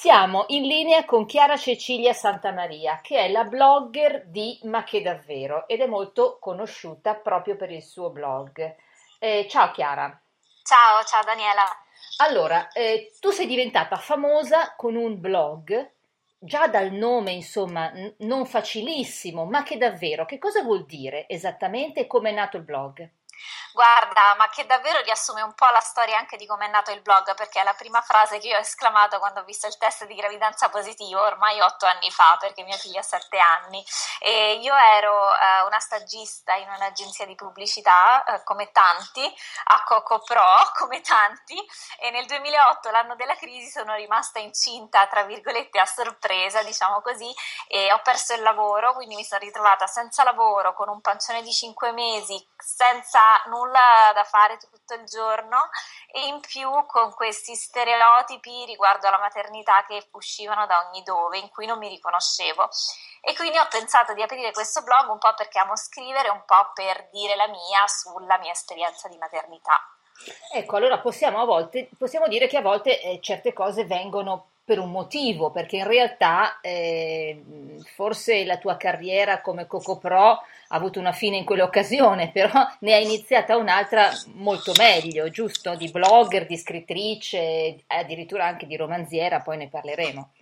Siamo in linea con Chiara Cecilia Santamaria, che è la blogger di Ma che davvero ed è molto conosciuta proprio per il suo blog. Eh, ciao Chiara. Ciao, ciao Daniela. Allora, eh, tu sei diventata famosa con un blog, già dal nome, insomma, n- non facilissimo, ma che davvero, che cosa vuol dire esattamente e come è nato il blog? Guarda, ma che davvero riassume un po' la storia anche di come è nato il blog, perché è la prima frase che io ho esclamato quando ho visto il test di gravidanza positivo, ormai otto anni fa, perché mia figlia ha sette anni. E io ero eh, una stagista in un'agenzia di pubblicità, eh, come tanti, a Coco Pro, come tanti, e nel 2008, l'anno della crisi, sono rimasta incinta, tra virgolette, a sorpresa, diciamo così, e ho perso il lavoro, quindi mi sono ritrovata senza lavoro, con un pancione di cinque mesi, senza nulla da fare tutto il giorno e in più con questi stereotipi riguardo alla maternità che uscivano da ogni dove in cui non mi riconoscevo e quindi ho pensato di aprire questo blog un po' perché amo scrivere, un po' per dire la mia sulla mia esperienza di maternità. Ecco, allora possiamo, a volte, possiamo dire che a volte eh, certe cose vengono per un motivo, perché in realtà eh, forse la tua carriera come Coco Pro ha avuto una fine in quell'occasione, però ne hai iniziata un'altra molto meglio, giusto? Di blogger, di scrittrice, addirittura anche di romanziera, poi ne parleremo.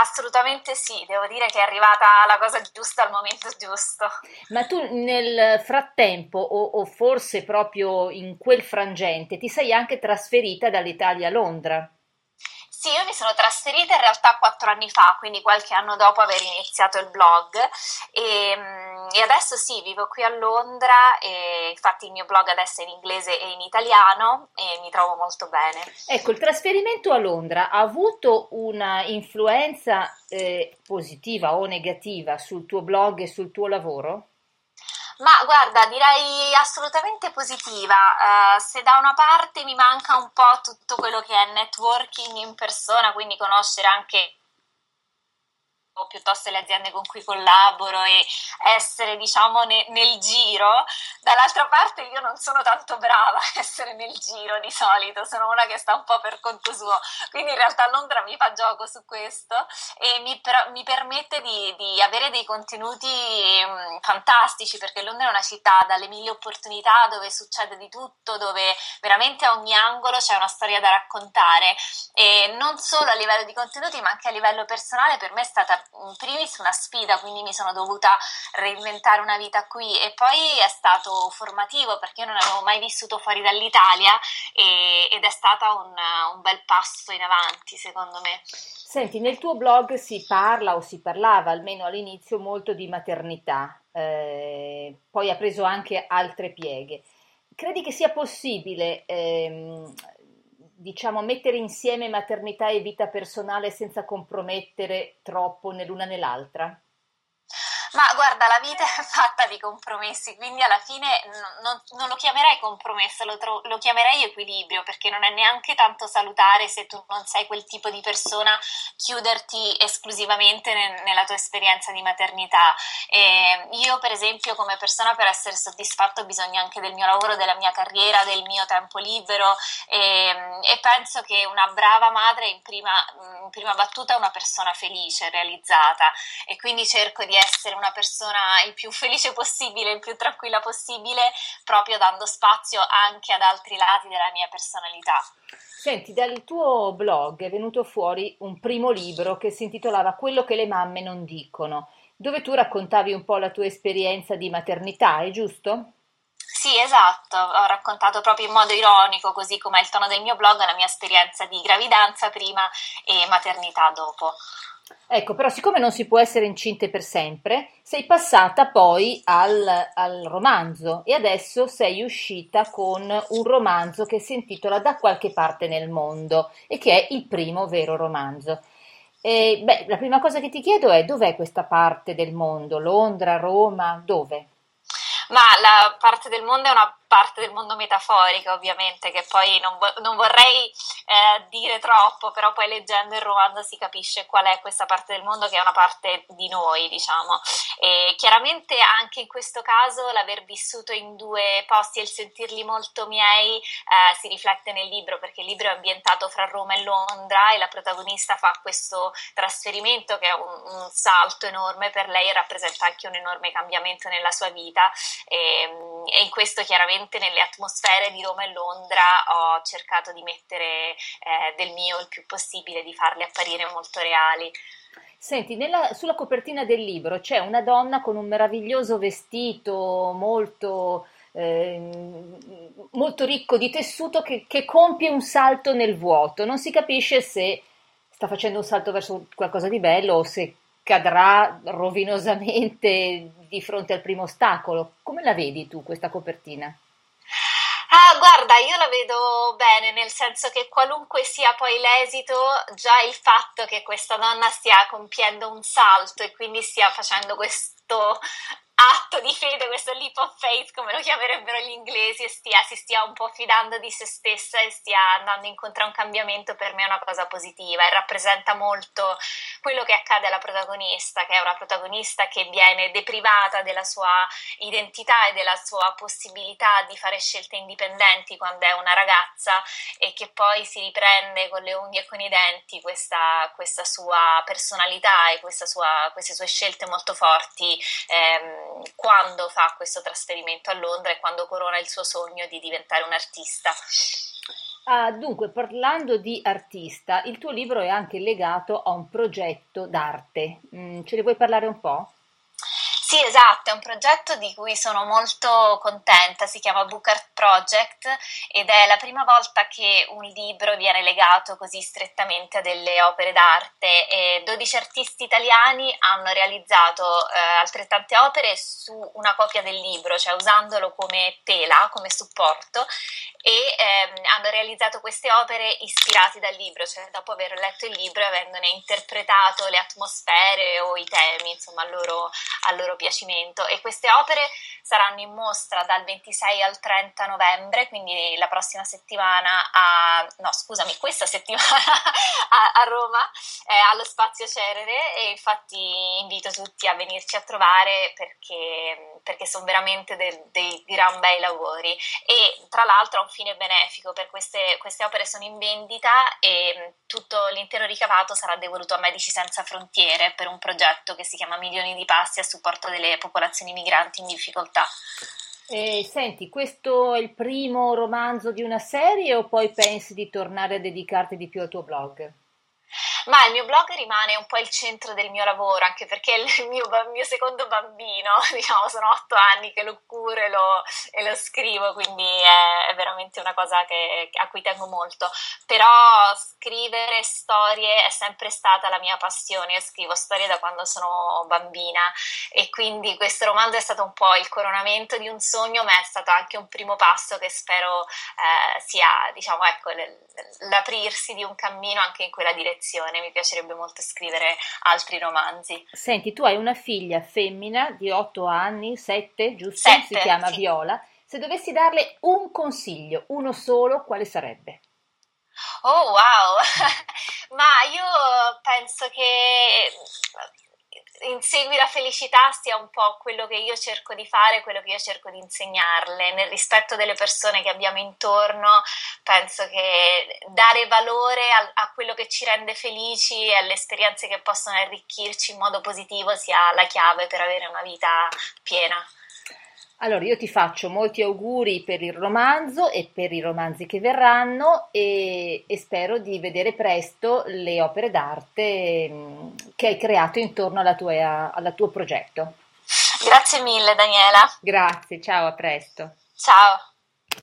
Assolutamente sì, devo dire che è arrivata la cosa giusta al momento giusto. Ma tu nel frattempo, o, o forse proprio in quel frangente, ti sei anche trasferita dall'Italia a Londra? Sì, io mi sono trasferita in realtà quattro anni fa, quindi qualche anno dopo aver iniziato il blog e, mm, e, adesso sì, vivo qui a Londra e infatti il mio blog adesso è in inglese e in italiano e mi trovo molto bene. Ecco, il trasferimento a Londra ha avuto una influenza eh, positiva o negativa sul tuo blog e sul tuo lavoro? Ma guarda, direi assolutamente positiva. Uh, se da una parte mi manca un po' tutto quello che è networking in persona, quindi conoscere anche piuttosto le aziende con cui collaboro e essere diciamo ne, nel giro dall'altra parte io non sono tanto brava a essere nel giro di solito sono una che sta un po' per conto suo. Quindi in realtà Londra mi fa gioco su questo e mi, mi permette di, di, avere dei contenuti mh, fantastici perché Londra è una città dalle mille opportunità dove succede di tutto dove veramente a ogni angolo c'è una storia da raccontare. E non solo a livello di contenuti ma anche a livello personale per me è stata in primis una sfida, quindi mi sono dovuta reinventare una vita qui e poi è stato formativo perché io non avevo mai vissuto fuori dall'Italia e, ed è stato un, un bel passo in avanti secondo me. Senti, nel tuo blog si parla o si parlava almeno all'inizio molto di maternità, eh, poi ha preso anche altre pieghe. Credi che sia possibile ehm, diciamo, mettere insieme maternità e vita personale senza compromettere troppo né l'una né l'altra? Ma guarda, la vita è fatta di compromessi, quindi alla fine non, non lo chiamerei compromesso, lo, tro- lo, chiamerei equilibrio, perché non è neanche tanto salutare se tu non sei quel tipo di persona chiuderti esclusivamente ne- nella tua esperienza di maternità. E io, per esempio, come persona per essere soddisfatto ho bisogno anche del mio lavoro, della mia carriera, del mio tempo libero e, e penso che una brava madre in prima, in prima battuta è una persona felice, realizzata e quindi cerco di essere una una persona il più felice possibile, il più tranquilla possibile, proprio dando spazio anche ad altri lati della mia personalità. Senti, dal tuo blog è venuto fuori un primo libro che si intitolava Quello che le mamme non dicono, dove tu raccontavi un po' la tua esperienza di maternità, è giusto? Sì, esatto, ho raccontato proprio in modo ironico, così come è il tono del mio blog, la mia esperienza di gravidanza prima e maternità dopo. Ecco, però siccome non si può essere incinte per sempre, sei passata poi al, al, romanzo e adesso sei uscita con un romanzo che si intitola Da qualche parte nel mondo e che è il primo vero romanzo. E, beh, la prima cosa che ti chiedo è dov'è questa parte del mondo? Londra, Roma, dove? Ma la parte del mondo è una parte del mondo metaforica, ovviamente, che poi non, vo- non vorrei eh, dire troppo, però poi leggendo il romanzo si capisce qual è questa parte del mondo che è una parte di noi, diciamo. E chiaramente anche in questo caso l'aver vissuto in due posti e il sentirli molto miei eh, si riflette nel libro, perché il libro è ambientato fra Roma e Londra e la protagonista fa questo trasferimento che è un, un salto enorme per lei e rappresenta anche un enorme cambiamento nella sua vita e, e in questo chiaramente nelle atmosfere di Roma e Londra ho cercato di mettere eh, del mio il più possibile, di farle apparire molto reali. Senti, nella, sulla copertina del libro c'è una donna con un meraviglioso vestito molto, eh, molto ricco di tessuto che, che compie un salto nel vuoto. Non si capisce se sta facendo un salto verso qualcosa di bello o se cadrà rovinosamente di fronte al primo ostacolo. Come la vedi tu questa copertina? Ah, guarda, io la vedo bene, nel senso che qualunque sia poi l'esito, già il fatto che questa donna stia compiendo un salto e quindi stia facendo questo atto di fede, questo leap of faith, come lo chiamerebbero gli inglesi, e stia, si stia un po' fidando di se stessa e stia andando incontro a un cambiamento, per me è una cosa positiva e rappresenta molto quello che accade alla protagonista, che è una protagonista che viene deprivata della sua identità e della sua possibilità di fare scelte indipendenti quando è una ragazza e che poi si riprende con le unghie e con i denti questa, questa sua personalità e sua, queste sue scelte molto forti. Ehm, quando fa questo trasferimento a Londra e quando corona il suo sogno di diventare un artista. Ah, dunque, parlando di artista, il tuo libro è anche legato a un progetto d'arte. Mm, ce ne vuoi parlare un po'? Sì, esatto, è un progetto di cui sono molto contenta, si chiama Book Art Project ed è la prima volta che un libro viene legato così strettamente a delle opere d'arte e 12 artisti italiani hanno realizzato eh, altrettante opere su una copia del libro, cioè usandolo come tela, come supporto e ehm, hanno realizzato queste opere ispirate dal libro, cioè dopo aver letto il libro e avendone interpretato le atmosfere o i temi, insomma, a loro, a loro piacimento. E queste opere saranno in mostra dal 26 al 30 novembre, quindi la prossima settimana a, no scusami, questa settimana a, a Roma, eh, allo Spazio Cerere e infatti invito tutti a venirci a trovare perché, perché sono veramente de, dei gran bei lavori e tra l'altro un fine benefico, per queste, queste opere sono in vendita e mm, tutto l'intero ricavato sarà devoluto a Medici Senza Frontiere per un progetto che si chiama Milioni di Passi a supporto delle popolazioni migranti in difficoltà. Eh, senti, questo è il primo romanzo di una serie o poi pensi di tornare a dedicarti di più al tuo blog? Ma il mio blog rimane un po' il centro del mio lavoro, anche perché è il mio, mio secondo bambino, diciamo, sono otto anni che lo curo e lo, e lo scrivo, quindi è, è, veramente una cosa che, a cui tengo molto. Però scrivere storie è sempre stata la mia passione, io scrivo storie da quando sono bambina e quindi questo romanzo è stato un po' il coronamento di un sogno, ma è stato anche un primo passo che spero eh, sia, diciamo, ecco, l'aprirsi di un cammino anche in quella direzione giovane, mi piacerebbe molto scrivere altri romanzi. Senti, tu hai una figlia femmina di 8 anni, 7, giusto? Sette, si chiama sì. Viola. Se dovessi darle un consiglio, uno solo, quale sarebbe? Oh wow! Ma io penso che insegui la felicità sia un po' quello che io cerco di fare, quello che io cerco di insegnarle, nel rispetto delle persone che abbiamo intorno, penso che dare valore a, a quello che ci rende felici e alle esperienze che possono arricchirci in modo positivo sia la chiave per avere una vita piena. Allora, io ti faccio molti auguri per il romanzo e per i romanzi che verranno e, e spero di vedere presto le opere d'arte mm, che hai creato intorno alla tua, al tuo progetto. Grazie mille Daniela. Grazie, ciao, a presto. Ciao.